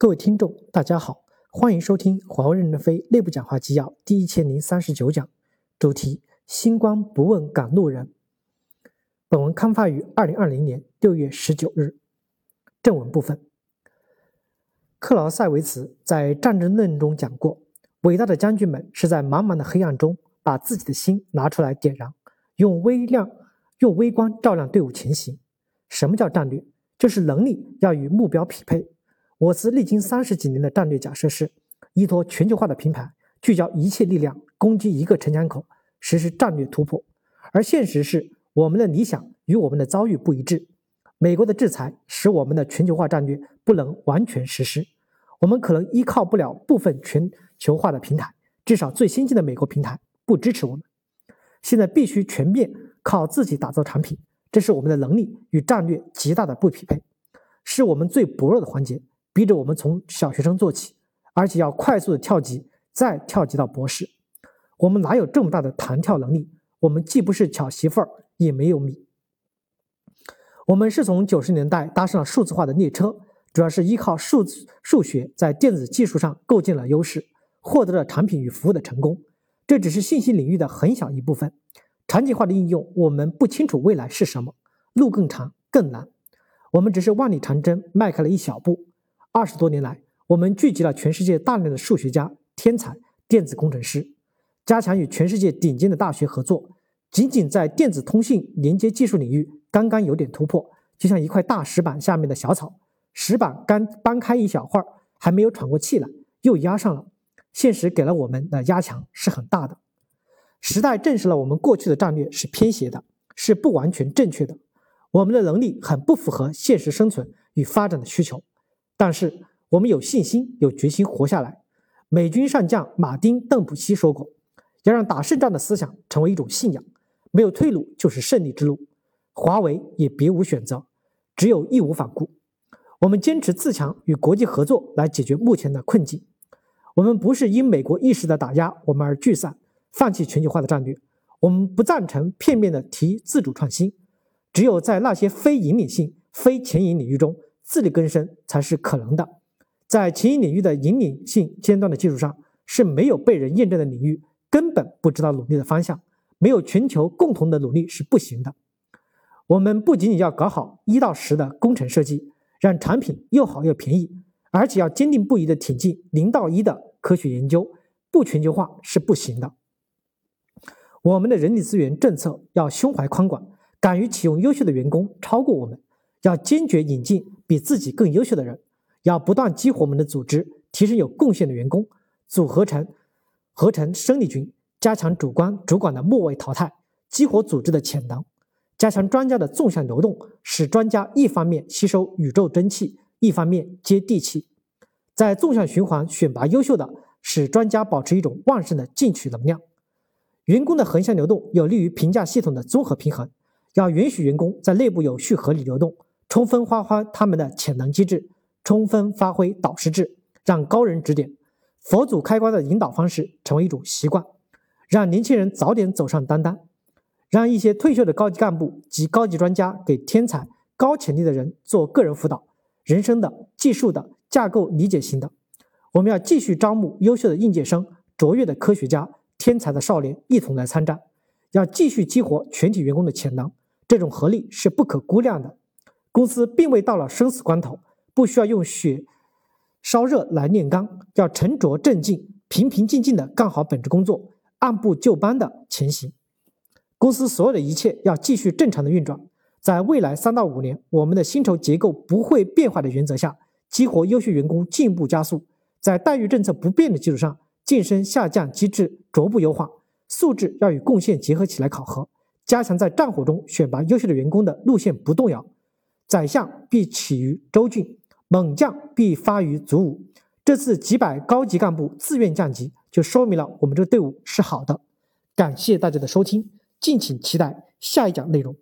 各位听众，大家好，欢迎收听华为任正非内部讲话纪要第一千零三十九讲，主题：星光不问赶路人。本文刊发于二零二零年六月十九日。正文部分，克劳塞维茨在《战争论》中讲过，伟大的将军们是在茫茫的黑暗中把自己的心拿出来点燃，用微亮、用微光照亮队伍前行。什么叫战略？就是能力要与目标匹配。我司历经三十几年的战略假设是，依托全球化的平台，聚焦一切力量攻击一个城墙口，实施战略突破。而现实是，我们的理想与我们的遭遇不一致。美国的制裁使我们的全球化战略不能完全实施，我们可能依靠不了部分全球化的平台，至少最先进的美国平台不支持我们。现在必须全面靠自己打造产品，这是我们的能力与战略极大的不匹配，是我们最薄弱的环节。逼着我们从小学生做起，而且要快速的跳级，再跳级到博士。我们哪有这么大的弹跳能力？我们既不是巧媳妇儿，也没有米。我们是从九十年代搭上了数字化的列车，主要是依靠数字数学在电子技术上构建了优势，获得了产品与服务的成功。这只是信息领域的很小一部分，场景化的应用我们不清楚未来是什么，路更长更难。我们只是万里长征迈开了一小步。二十多年来，我们聚集了全世界大量的数学家、天才、电子工程师，加强与全世界顶尖的大学合作。仅仅在电子通信连接技术领域，刚刚有点突破，就像一块大石板下面的小草，石板刚搬开一小会儿，还没有喘过气来，又压上了。现实给了我们的压强是很大的。时代证实了我们过去的战略是偏斜的，是不完全正确的。我们的能力很不符合现实生存与发展的需求。但是我们有信心、有决心活下来。美军上将马丁·邓普西说过：“要让打胜仗的思想成为一种信仰，没有退路就是胜利之路。”华为也别无选择，只有义无反顾。我们坚持自强，与国际合作来解决目前的困境。我们不是因美国一时的打压我们而聚散、放弃全球化的战略。我们不赞成片面的提自主创新，只有在那些非引领性、非前沿领域中。自力更生才是可能的，在前沿领域的引领性尖端的技术上是没有被人验证的领域，根本不知道努力的方向，没有全球共同的努力是不行的。我们不仅仅要搞好一到十的工程设计，让产品又好又便宜，而且要坚定不移的挺进零到一的科学研究，不全球化是不行的。我们的人力资源政策要胸怀宽广，敢于启用优秀的员工超过我们。要坚决引进比自己更优秀的人，要不断激活我们的组织，提升有贡献的员工，组合成合成生力军，加强主观主管的末位淘汰，激活组织的潜能，加强专家的纵向流动，使专家一方面吸收宇宙真气，一方面接地气，在纵向循环选拔优秀的，使专家保持一种旺盛的进取能量。员工的横向流动有利于评价系统的综合平衡，要允许员工在内部有序合理流动。充分发挥他们的潜能机制，充分发挥导师制，让高人指点，佛祖开关的引导方式成为一种习惯，让年轻人早点走上担当，让一些退休的高级干部及高级专家给天才、高潜力的人做个人辅导，人生的、技术的、架构理解型的。我们要继续招募优秀的应届生、卓越的科学家、天才的少年一同来参战，要继续激活全体员工的潜能，这种合力是不可估量的。公司并未到了生死关头，不需要用血烧热来炼钢，要沉着镇静、平平静静地干好本职工作，按部就班地前行。公司所有的一切要继续正常的运转。在未来三到五年，我们的薪酬结构不会变化的原则下，激活优秀员工进一步加速。在待遇政策不变的基础上，晋升下降机制逐步优化，素质要与贡献结合起来考核，加强在战火中选拔优秀的员工的路线不动摇。宰相必起于州郡，猛将必发于卒伍。这次几百高级干部自愿降级，就说明了我们这个队伍是好的。感谢大家的收听，敬请期待下一讲内容。